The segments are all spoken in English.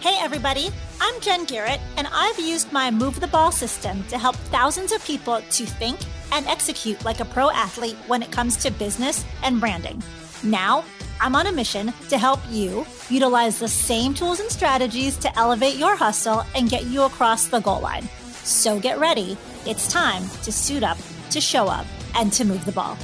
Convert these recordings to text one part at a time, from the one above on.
Hey, everybody. I'm Jen Garrett, and I've used my Move the Ball system to help thousands of people to think and execute like a pro athlete when it comes to business and branding. Now, I'm on a mission to help you utilize the same tools and strategies to elevate your hustle and get you across the goal line. So get ready. It's time to suit up, to show up, and to move the ball.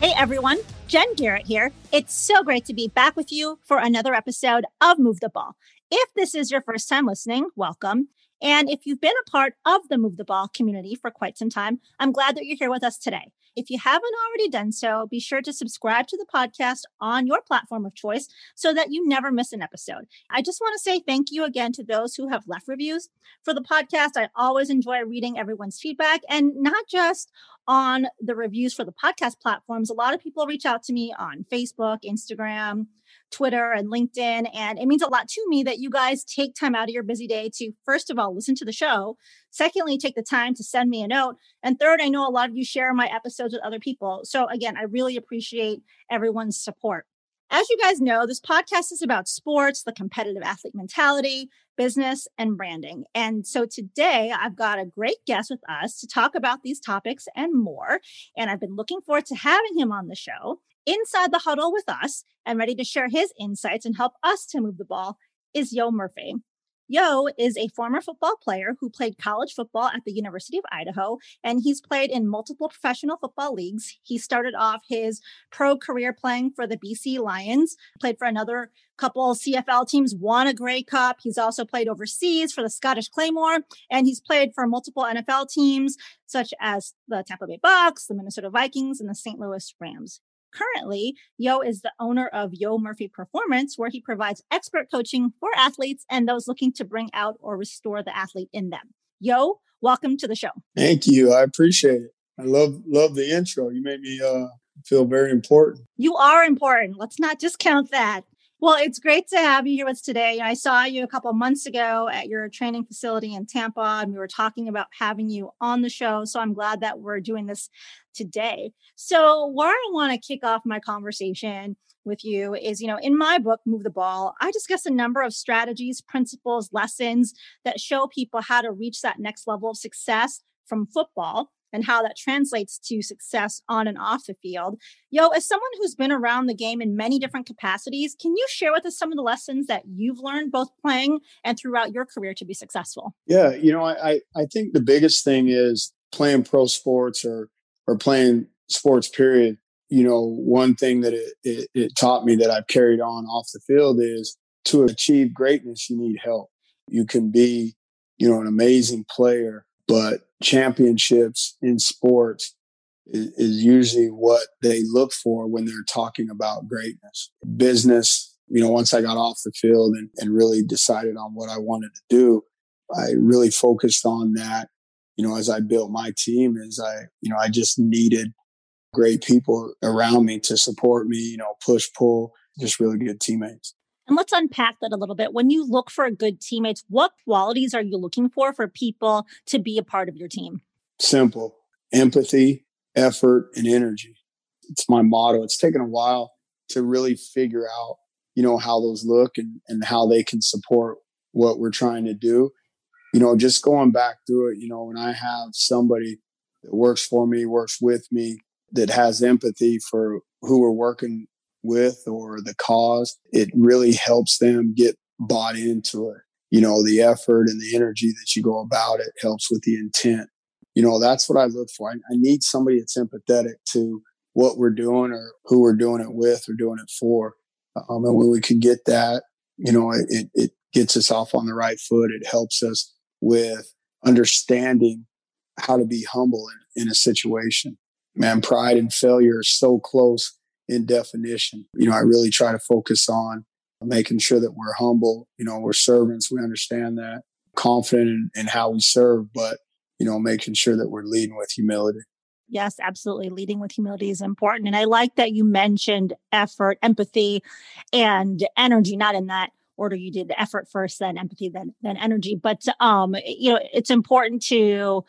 Hey, everyone. Jen Garrett here. It's so great to be back with you for another episode of Move the Ball. If this is your first time listening, welcome. And if you've been a part of the Move the Ball community for quite some time, I'm glad that you're here with us today. If you haven't already done so, be sure to subscribe to the podcast on your platform of choice so that you never miss an episode. I just want to say thank you again to those who have left reviews for the podcast. I always enjoy reading everyone's feedback and not just on the reviews for the podcast platforms. A lot of people reach out to me on Facebook, Instagram, Twitter, and LinkedIn. And it means a lot to me that you guys take time out of your busy day to, first of all, listen to the show. Secondly, take the time to send me a note. And third, I know a lot of you share my episodes with other people. So again, I really appreciate everyone's support. As you guys know, this podcast is about sports, the competitive athlete mentality, business, and branding. And so today I've got a great guest with us to talk about these topics and more. And I've been looking forward to having him on the show inside the huddle with us and ready to share his insights and help us to move the ball is Yo Murphy. Yo is a former football player who played college football at the University of Idaho, and he's played in multiple professional football leagues. He started off his pro career playing for the BC Lions, played for another couple CFL teams, won a Grey Cup. He's also played overseas for the Scottish Claymore, and he's played for multiple NFL teams, such as the Tampa Bay Bucs, the Minnesota Vikings, and the St. Louis Rams. Currently, Yo is the owner of Yo Murphy Performance, where he provides expert coaching for athletes and those looking to bring out or restore the athlete in them. Yo, welcome to the show. Thank you. I appreciate it. I love love the intro. You made me uh, feel very important. You are important. Let's not discount that. Well, it's great to have you here with us today. I saw you a couple months ago at your training facility in Tampa, and we were talking about having you on the show. So I'm glad that we're doing this today. So, where I want to kick off my conversation with you is you know, in my book, Move the Ball, I discuss a number of strategies, principles, lessons that show people how to reach that next level of success from football and how that translates to success on and off the field. Yo, as someone who's been around the game in many different capacities, can you share with us some of the lessons that you've learned both playing and throughout your career to be successful? Yeah, you know, I I think the biggest thing is playing pro sports or or playing sports period. You know, one thing that it, it, it taught me that I've carried on off the field is to achieve greatness, you need help. You can be, you know, an amazing player but championships in sports is, is usually what they look for when they're talking about greatness. Business, you know, once I got off the field and, and really decided on what I wanted to do, I really focused on that. You know, as I built my team, as I, you know, I just needed great people around me to support me, you know, push, pull, just really good teammates. And let's unpack that a little bit. When you look for good teammates, what qualities are you looking for for people to be a part of your team? Simple empathy, effort, and energy. It's my motto. It's taken a while to really figure out, you know, how those look and, and how they can support what we're trying to do. You know, just going back through it, you know, when I have somebody that works for me, works with me, that has empathy for who we're working with or the cause, it really helps them get bought into it. You know, the effort and the energy that you go about it helps with the intent. You know, that's what I look for. I, I need somebody that's empathetic to what we're doing or who we're doing it with or doing it for. Um, and when we can get that, you know, it, it gets us off on the right foot. It helps us with understanding how to be humble in, in a situation. Man, pride and failure are so close in definition. You know, I really try to focus on making sure that we're humble. You know, we're servants. We understand that. Confident in, in how we serve, but, you know, making sure that we're leading with humility. Yes, absolutely. Leading with humility is important. And I like that you mentioned effort, empathy, and energy, not in that order you did effort first, then empathy, then then energy. But um, you know, it's important to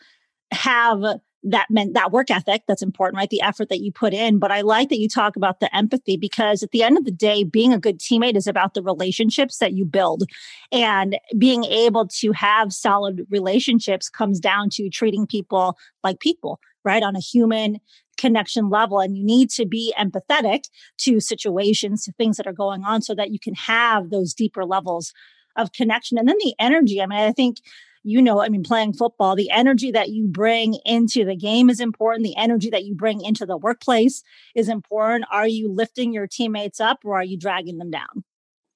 have that meant that work ethic that's important, right? The effort that you put in. But I like that you talk about the empathy because at the end of the day, being a good teammate is about the relationships that you build. And being able to have solid relationships comes down to treating people like people, right? On a human connection level. And you need to be empathetic to situations, to things that are going on so that you can have those deeper levels of connection. And then the energy. I mean, I think you know, I mean, playing football, the energy that you bring into the game is important. The energy that you bring into the workplace is important. Are you lifting your teammates up or are you dragging them down?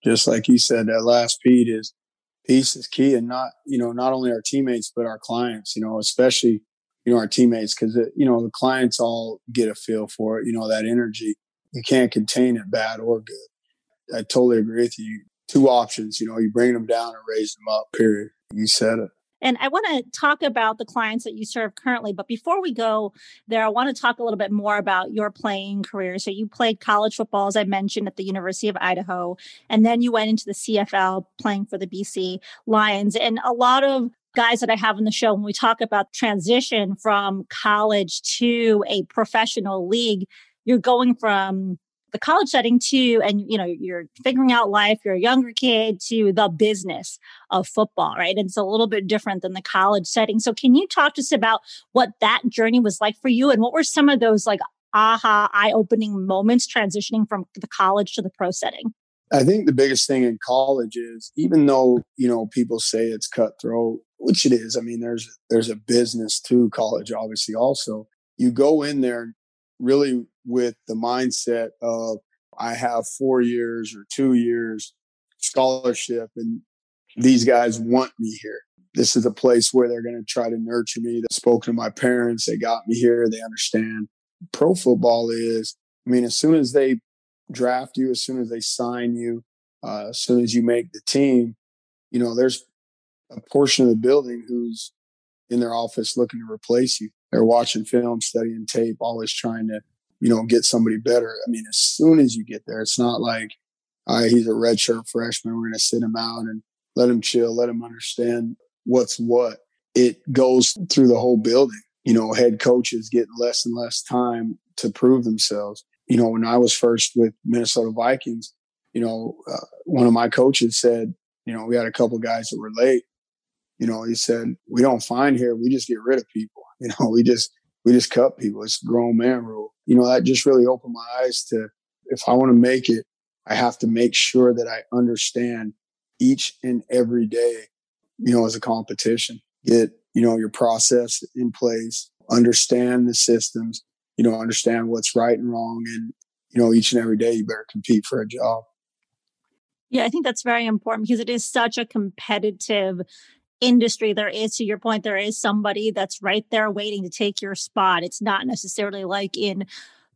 Just like you said, that last Pete is piece is key and not, you know, not only our teammates, but our clients, you know, especially, you know, our teammates, because, you know, the clients all get a feel for it, you know, that energy. You can't contain it bad or good. I totally agree with you. Two options, you know, you bring them down or raise them up, period. You said it. And I want to talk about the clients that you serve currently. But before we go there, I want to talk a little bit more about your playing career. So you played college football, as I mentioned, at the University of Idaho. And then you went into the CFL playing for the BC Lions. And a lot of guys that I have on the show, when we talk about transition from college to a professional league, you're going from the college setting to and you know you're figuring out life you're a younger kid to the business of football right? And it's a little bit different than the college setting. So can you talk to us about what that journey was like for you? And what were some of those like aha eye-opening moments transitioning from the college to the pro setting? I think the biggest thing in college is even though you know people say it's cutthroat which it is i mean there's there's a business to college obviously also. You go in there really with the mindset of I have four years or two years scholarship and these guys want me here. This is a place where they're going to try to nurture me. They spoke to my parents. They got me here. They understand. Pro football is, I mean, as soon as they draft you, as soon as they sign you, uh, as soon as you make the team, you know, there's a portion of the building who's in their office looking to replace you. They're watching film, studying tape, always trying to you know, get somebody better. I mean, as soon as you get there, it's not like, all right, he's a redshirt freshman. We're going to sit him out and let him chill, let him understand what's what. It goes through the whole building. You know, head coaches getting less and less time to prove themselves. You know, when I was first with Minnesota Vikings, you know, uh, one of my coaches said, you know, we had a couple guys that were late. You know, he said, we don't find here, we just get rid of people. You know, we just we just cut people. It's grown man rule. You know, that just really opened my eyes to if I want to make it, I have to make sure that I understand each and every day, you know, as a competition. Get, you know, your process in place, understand the systems, you know, understand what's right and wrong. And, you know, each and every day you better compete for a job. Yeah, I think that's very important because it is such a competitive industry there is to your point there is somebody that's right there waiting to take your spot. It's not necessarily like in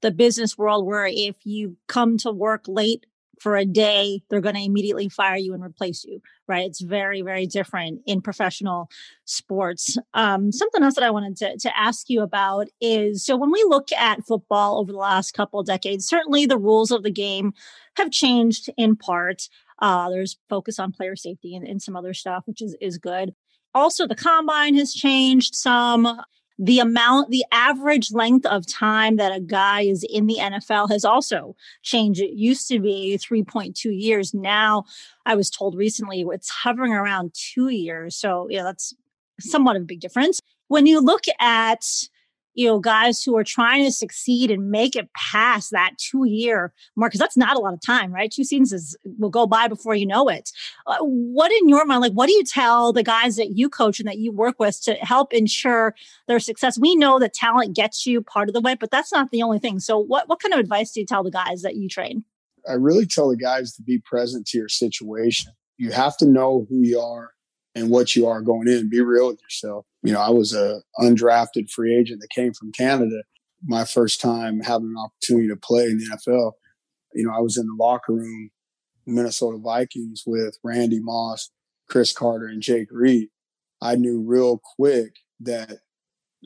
the business world where if you come to work late for a day they're going to immediately fire you and replace you right? It's very very different in professional sports. Um, something else that i wanted to, to ask you about is so when we look at football over the last couple decades certainly the rules of the game have changed in part uh, there's focus on player safety and, and some other stuff, which is, is good. Also, the combine has changed some. The amount, the average length of time that a guy is in the NFL has also changed. It used to be 3.2 years. Now, I was told recently it's hovering around two years. So, yeah, that's somewhat of a big difference. When you look at you know, guys who are trying to succeed and make it past that two year mark, because that's not a lot of time, right? Two seasons will go by before you know it. Uh, what in your mind, like, what do you tell the guys that you coach and that you work with to help ensure their success? We know that talent gets you part of the way, but that's not the only thing. So, what, what kind of advice do you tell the guys that you train? I really tell the guys to be present to your situation. You have to know who you are and what you are going in. Be real with yourself. You know, I was a undrafted free agent that came from Canada. My first time having an opportunity to play in the NFL. You know, I was in the locker room, Minnesota Vikings with Randy Moss, Cris Carter, and Jake Reed. I knew real quick that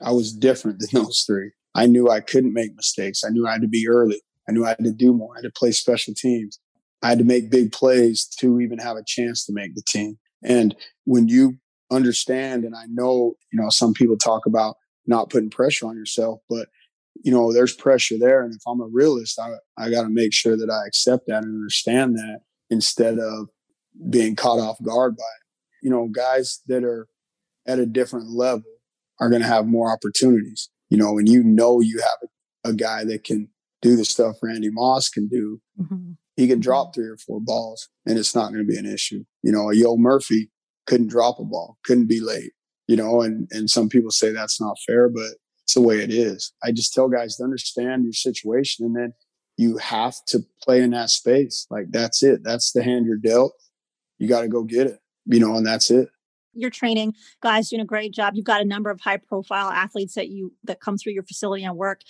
I was different than those three. I knew I couldn't make mistakes. I knew I had to be early. I knew I had to do more. I had to play special teams. I had to make big plays to even have a chance to make the team. And when you understand, and I know, you know, some people talk about not putting pressure on yourself. But, you know, there's pressure there. And if I'm a realist, I, I got to make sure that I accept that and understand that instead of being caught off guard by it. You know, guys that are at a different level are going to have more opportunities. You know, when you know you have a, a guy that can do the stuff Randy Moss can do, mm-hmm. he can drop three or four balls and it's not going to be an issue. You know, a Yo Murphy couldn't drop a ball, couldn't be late, you know, and, and some people say that's not fair, but it's the way it is. I just tell guys to understand your situation and then you have to play in that space. Like that's it. That's the hand you're dealt. You got to go get it, you know, and that's it. You're training guys doing a great job. You've got a number of high profile athletes that you that come through your facility and work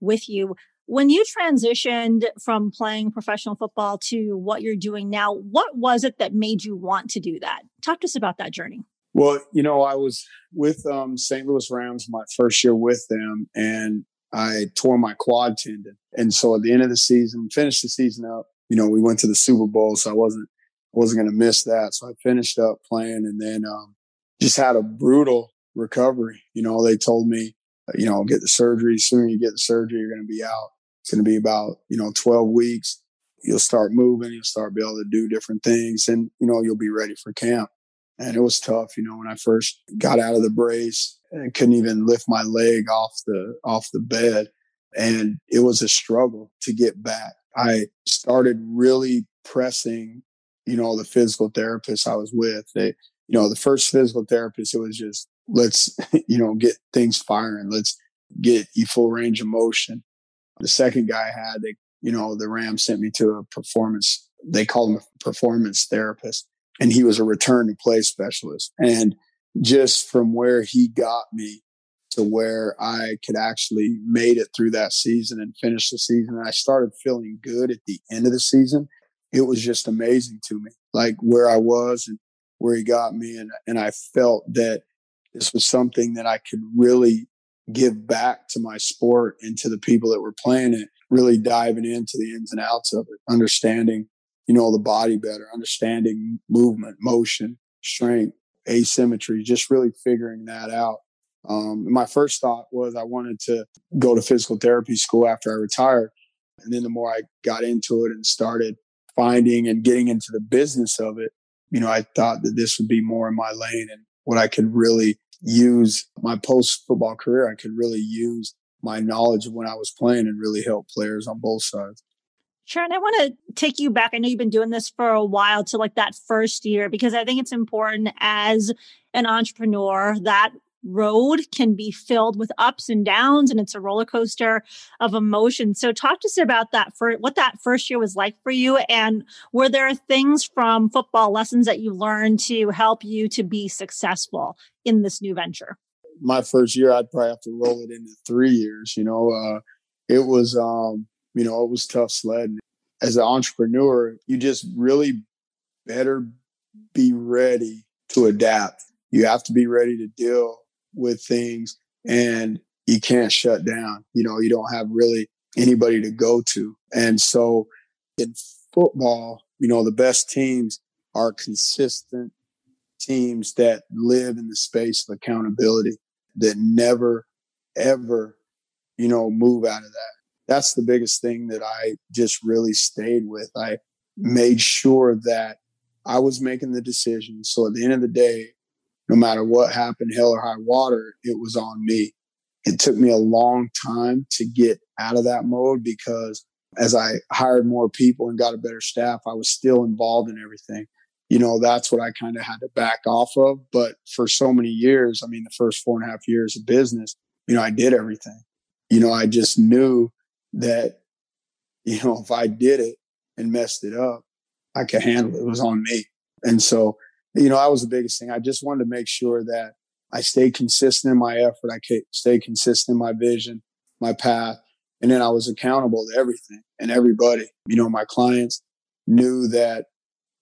with you. When you transitioned from playing professional football to what you're doing now, what was it that made you want to do that? Talk to us about that journey. Well, you know, I was with um, St. Louis Rams my first year with them, and I tore my quad tendon. And so at the end of the season, finished the season up. You know, we went to the Super Bowl, so I wasn't wasn't going to miss that. So I finished up playing, and then um, just had a brutal recovery. You know, they told me, you know, get the surgery. Sooner you get the surgery, you're going to be out. It's going to be about you know 12 weeks. You'll start moving. You'll start be able to do different things, and you know you'll be ready for camp and it was tough. You know, when I first got out of the brace, and couldn't even lift my leg off the off the bed, and it was a struggle to get back. I started really pressing, you know, the physical therapist I was with. They, you know, the first physical therapist, it was just let's, you know, get things firing. Let's get you full range of motion. The second guy I had, they, you know, the Ram sent me to a performance. They called him a performance therapist and he was a return to play specialist. And just from where he got me to where I could actually made it through that season and finish the season. And I started feeling good at the end of the season. It was just amazing to me, like where I was and where he got me. And, and I felt that this was something that I could really give back to my sport and to the people that were playing it, really diving into the ins and outs of it, understanding you know, the body better, understanding movement, motion, strength, asymmetry, just really figuring that out. Um, my first thought was I wanted to go to physical therapy school after I retired. And then the more I got into it and started finding and getting into the business of it, you know, I thought that this would be more in my lane and what I could really use my post football career. I could really use my knowledge of when I was playing and really help players on both sides. Sharon, I want to take you back. I know you've been doing this for a while to like that first year because I think it's important as an entrepreneur that road can be filled with ups and downs and it's a roller coaster of emotions. So talk to us about that for what that first year was like for you and were there things from football lessons that you learned to help you to be successful in this new venture? My first year I'd probably have to roll it into 3 years, you know. Uh it was um you know, it was tough sledding. As an entrepreneur, you just really better be ready to adapt. You have to be ready to deal with things and you can't shut down. You know, you don't have really anybody to go to. And so in football, you know, the best teams are consistent teams that live in the space of accountability that never, ever, you know, move out of that that's the biggest thing that I just really stayed with. I made sure that I was making the decision. So at the end of the day, no matter what happened, hell or high water, it was on me. It took me a long time to get out of that mode because as I hired more people and got a better staff, I was still involved in everything. You know, that's what I kind of had to back off of. But for so many years, I mean, the first four and a half years of business, you know, I did everything. You know, I just knew that, you know, if I did it and messed it up, I could handle it. It was on me. And so, you know, that was the biggest thing. I just wanted to make sure that I stayed consistent in my effort. I stayed consistent in my vision, my path. And then I was accountable to everything and everybody. You know, my clients knew that,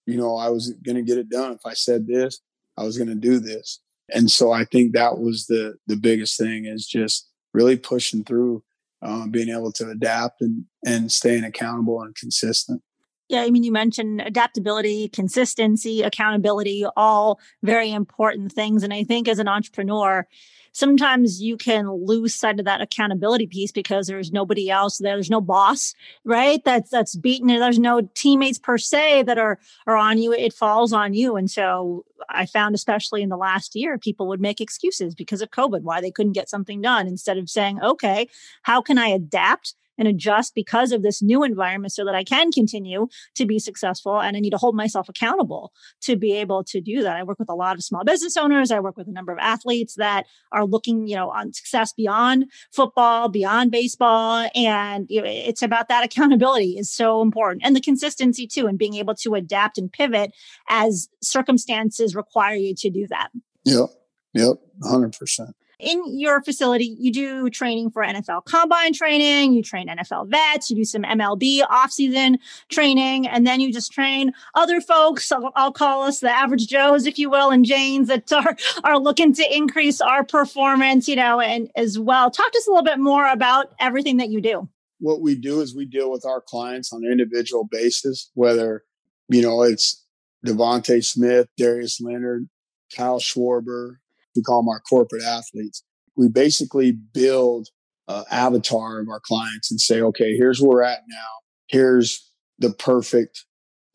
you know, I was going to get it done. If I said this, I was going to do this. And so I think that was the, the biggest thing is just really pushing through um, being able to adapt and and staying accountable and consistent. Yeah, I mean, you mentioned adaptability, consistency, accountability, all very important things. And I think as an entrepreneur, sometimes you can lose sight of that accountability piece because there's nobody else there. There's no boss, right? That's that's beaten. There's no teammates per se that are are on you. It falls on you. And so I found, especially in the last year, people would make excuses because of COVID why they couldn't get something done instead of saying, okay, how can I adapt? And adjust because of this new environment so that I can continue to be successful. And I need to hold myself accountable to be able to do that. I work with a lot of small business owners. I work with a number of athletes that are looking, you know, on success beyond football, beyond baseball. And you know, it's about that accountability is so important and the consistency too, and being able to adapt and pivot as circumstances require you to do that. Yep. Yep. 100% in your facility, you do training for NFL combine training, you train NFL vets, you do some MLB offseason training, and then you just train other folks. I'll, I'll, call us the average Joes, if you will, and Janes that are, are looking to increase our performance, you know, and as well. Talk to us a little bit more about everything that you do. What we do is we deal with our clients on an individual basis, whether, you know, it's DeVonta Smith, Darius Leonard, Kyle Schwarber, we call them our corporate athletes. We basically build avatar of our clients and say, okay, here's where we're at now. Here's the perfect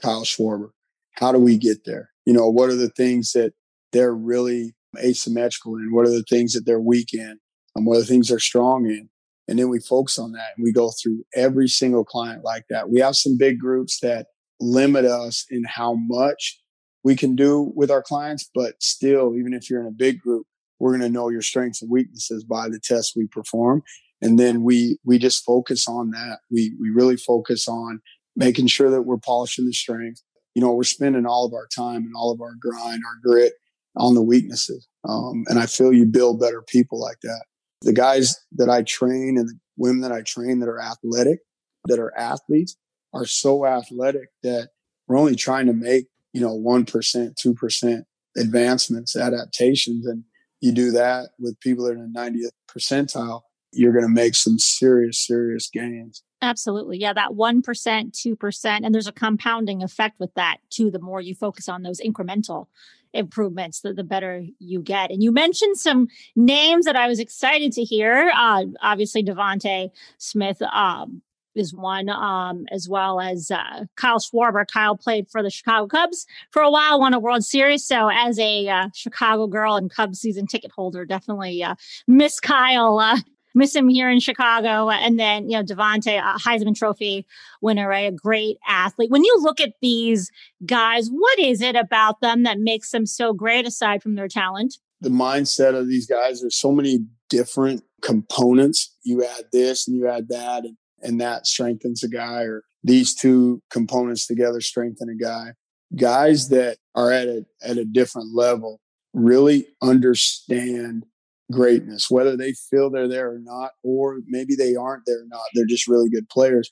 Kyle Schwarber. How do we get there? You know, what are the things that they're really asymmetrical in? What are the things that they're weak in? And what are the things they're strong in? And then we focus on that and we go through every single client like that. We have some big groups that limit us in how much we can do with our clients, but still, even if you're in a big group, we're going to know your strengths and weaknesses by the tests we perform. And then we, we just focus on that. We, we really focus on making sure that we're polishing the strength. You know, we're spending all of our time and all of our grind, our grit on the weaknesses. Um, and I feel you build better people like that. The guys that I train and the women that I train that are athletic, that are athletes, are so athletic that we're only trying to make you know, 1%, 2% advancements, adaptations. And you do that with people that are in the 90th percentile, you're going to make some serious, serious gains. Absolutely. Yeah, that 1%, 2%. And there's a compounding effect with that too. The more you focus on those incremental improvements, the, the better you get. And you mentioned some names that I was excited to hear. Uh, obviously, DeVonta Smith, um, is one, um, as well as uh, Kyle Schwarber. Kyle played for the Chicago Cubs for a while, won a World Series. So, as a uh, Chicago girl and Cubs season ticket holder, definitely uh, miss Kyle. Uh, miss him here in Chicago. And then, you know, DeVonta, a Heisman Trophy winner, right? a great athlete. When you look at these guys, what is it about them that makes them so great aside from their talent? The mindset of these guys, there's so many different components. You add this and you add that. And and that strengthens a guy or these two components together strengthen a guy. Guys that are at a, at a different level really understand greatness, whether they feel they're there or not, or maybe they aren't there or not. They're just really good players.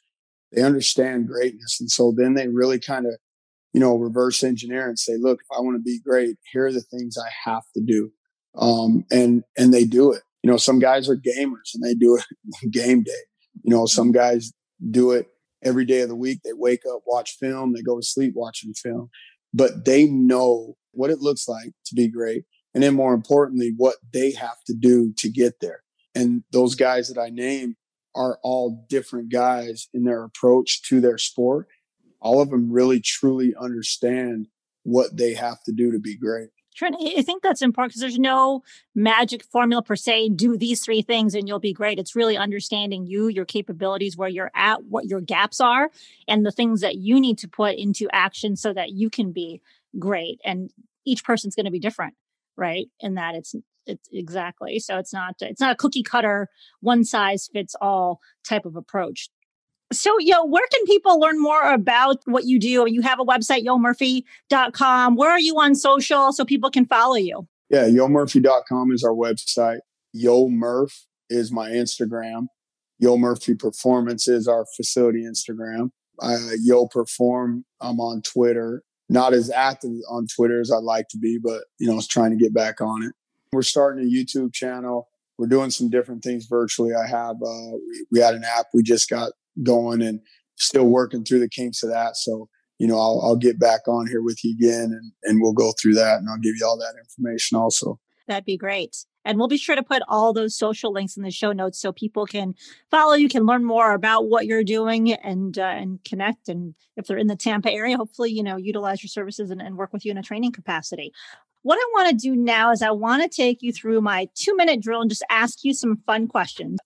They understand greatness. And so then they really kind of, you know, reverse engineer and say, look, if I want to be great, here are the things I have to do. Um, and, and they do it. You know, some guys are gamers and they do it game day. You know, some guys do it every day of the week. They wake up, watch film, they go to sleep watching film, but they know what it looks like to be great. And then more importantly, what they have to do to get there. And those guys that I name are all different guys in their approach to their sport. All of them really truly understand what they have to do to be great. Trent, I think that's important because there's no magic formula per se. Do these three things and you'll be great. It's really understanding you, your capabilities, where you're at, what your gaps are, and the things that you need to put into action so that you can be great. And each person's going to be different, right? In that it's it's exactly so it's not it's not a cookie cutter one size fits all type of approach so, yo, where can people learn more about what you do? You have a website, yomurphy.com. Where are you on social so people can follow you? Yeah, yomurphy.com is our website. Yo Murph is my Instagram. Yo Murphy Performance is our facility Instagram. Yo Perform, I'm on Twitter. Not as active on Twitter as I'd like to be, but you know, I was trying to get back on it. We're starting a YouTube channel. We're doing some different things virtually. I have uh, we, we had an app we just got going and still working through the kinks of that. So you know, I'll, I'll get back on here with you again and, and we'll go through that and I'll give you all that information also. That'd be great. And we'll be sure to put all those social links in the show notes so people can follow you, can learn more about what you're doing and uh, and connect. And if they're in the Tampa area, hopefully, you know, utilize your services and, and work with you in a training capacity. What I want to do now is I want to take you through my two minute drill and just ask you some fun questions.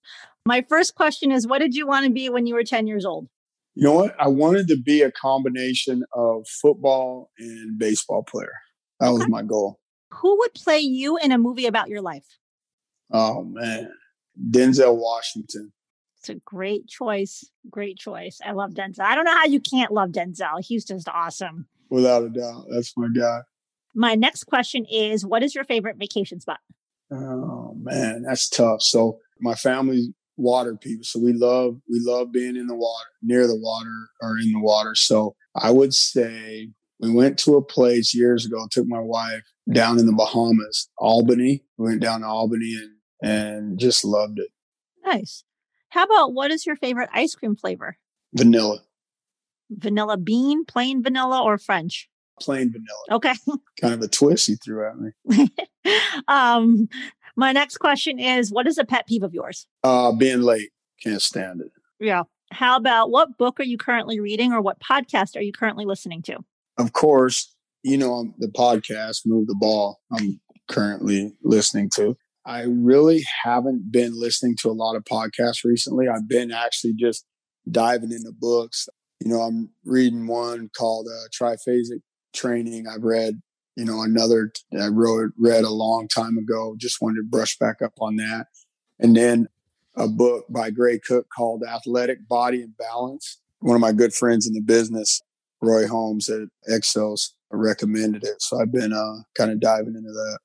My first question is What did you want to be when you were 10 years old? You know what? I wanted to be a combination of football and baseball player. That was my goal. Who would play you in a movie about your life? Oh man, Denzel Washington. It's a great choice. Great choice. I love Denzel. I don't know how you can't love Denzel. He's just awesome. Without a doubt. That's my guy. My next question is what is your favorite vacation spot? Oh man, that's tough. So my family water people. So we love we love being in the water, near the water or in the water. So I would say we went to a place years ago, took my wife down in the Bahamas, Albany. We went down to Albany and and just loved it. Nice. How about what is your favorite ice cream flavor? Vanilla. Vanilla bean, plain vanilla, or French? Plain vanilla. Okay. kind of a twist he threw at me. um, my next question is what is a pet peeve of yours? Uh, being late. Can't stand it. Yeah. How about what book are you currently reading or what podcast are you currently listening to? Of course, you know, the podcast, Move the Ball, I'm currently listening to. I really haven't been listening to a lot of podcasts recently. I've been actually just diving into books. You know, I'm reading one called uh, Triphasic Training. I've read, you know, another I wrote read a long time ago. Just wanted to brush back up on that, and then a book by Gray Cook called Athletic Body and Balance. One of my good friends in the business, Roy Holmes at Exos, recommended it, so I've been uh, kind of diving into that.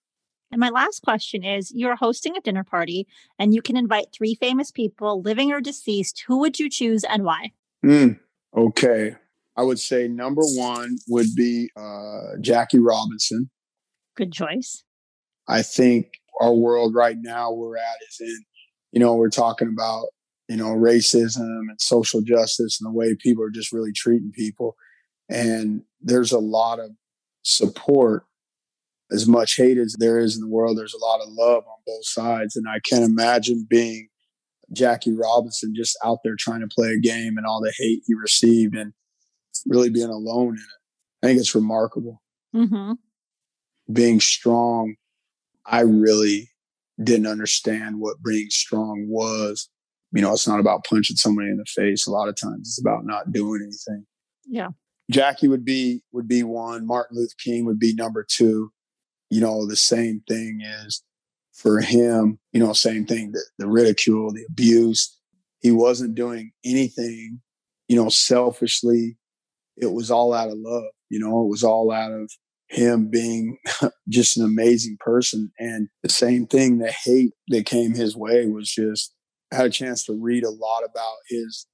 And my last question is you're hosting a dinner party and you can invite three famous people, living or deceased. Who would you choose and why? Mm, okay. I would say number one would be uh, Jackie Robinson. Good choice. I think our world right now we're at is in, you know, we're talking about, you know, racism and social justice and the way people are just really treating people. And there's a lot of support as much hate as there is in the world, there's a lot of love on both sides. And I can't imagine being Jackie Robinson just out there trying to play a game and all the hate he received and really being alone in it. I think it's remarkable. Mm-hmm. Being strong, I really didn't understand what being strong was. You know, it's not about punching somebody in the face. A lot of times it's about not doing anything. Yeah. Jackie would be would be one. Martin Luther King would be number two you know, the same thing is for him, you know, same thing, the, the ridicule, the abuse. He wasn't doing anything, you know, selfishly. It was all out of love, you know, it was all out of him being just an amazing person. And the same thing, the hate that came his way was just, I had a chance to read a lot about his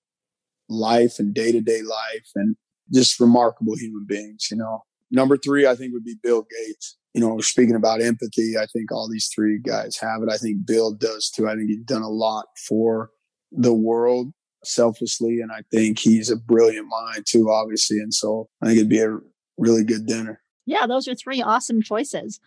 life and day to day life and just remarkable human beings, you know. Number three, I think would be Bill Gates you know, speaking about empathy, I think all these three guys have it. I think Bill does too. I think he's done a lot for the world selflessly. And I think he's a brilliant mind too, obviously. And so I think it'd be a really good dinner. Yeah, those are three awesome choices.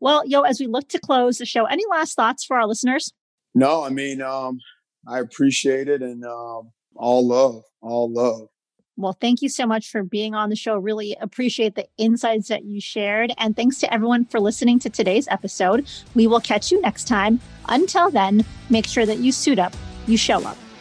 Well, yo, as we look to close the show, any last thoughts for our listeners? No, I mean, um, I appreciate it and um, all love, all love. Well, thank you so much for being on the show. Really appreciate the insights that you shared. And thanks to everyone for listening to today's episode. We will catch you next time. Until then, make sure that you suit up, you show up,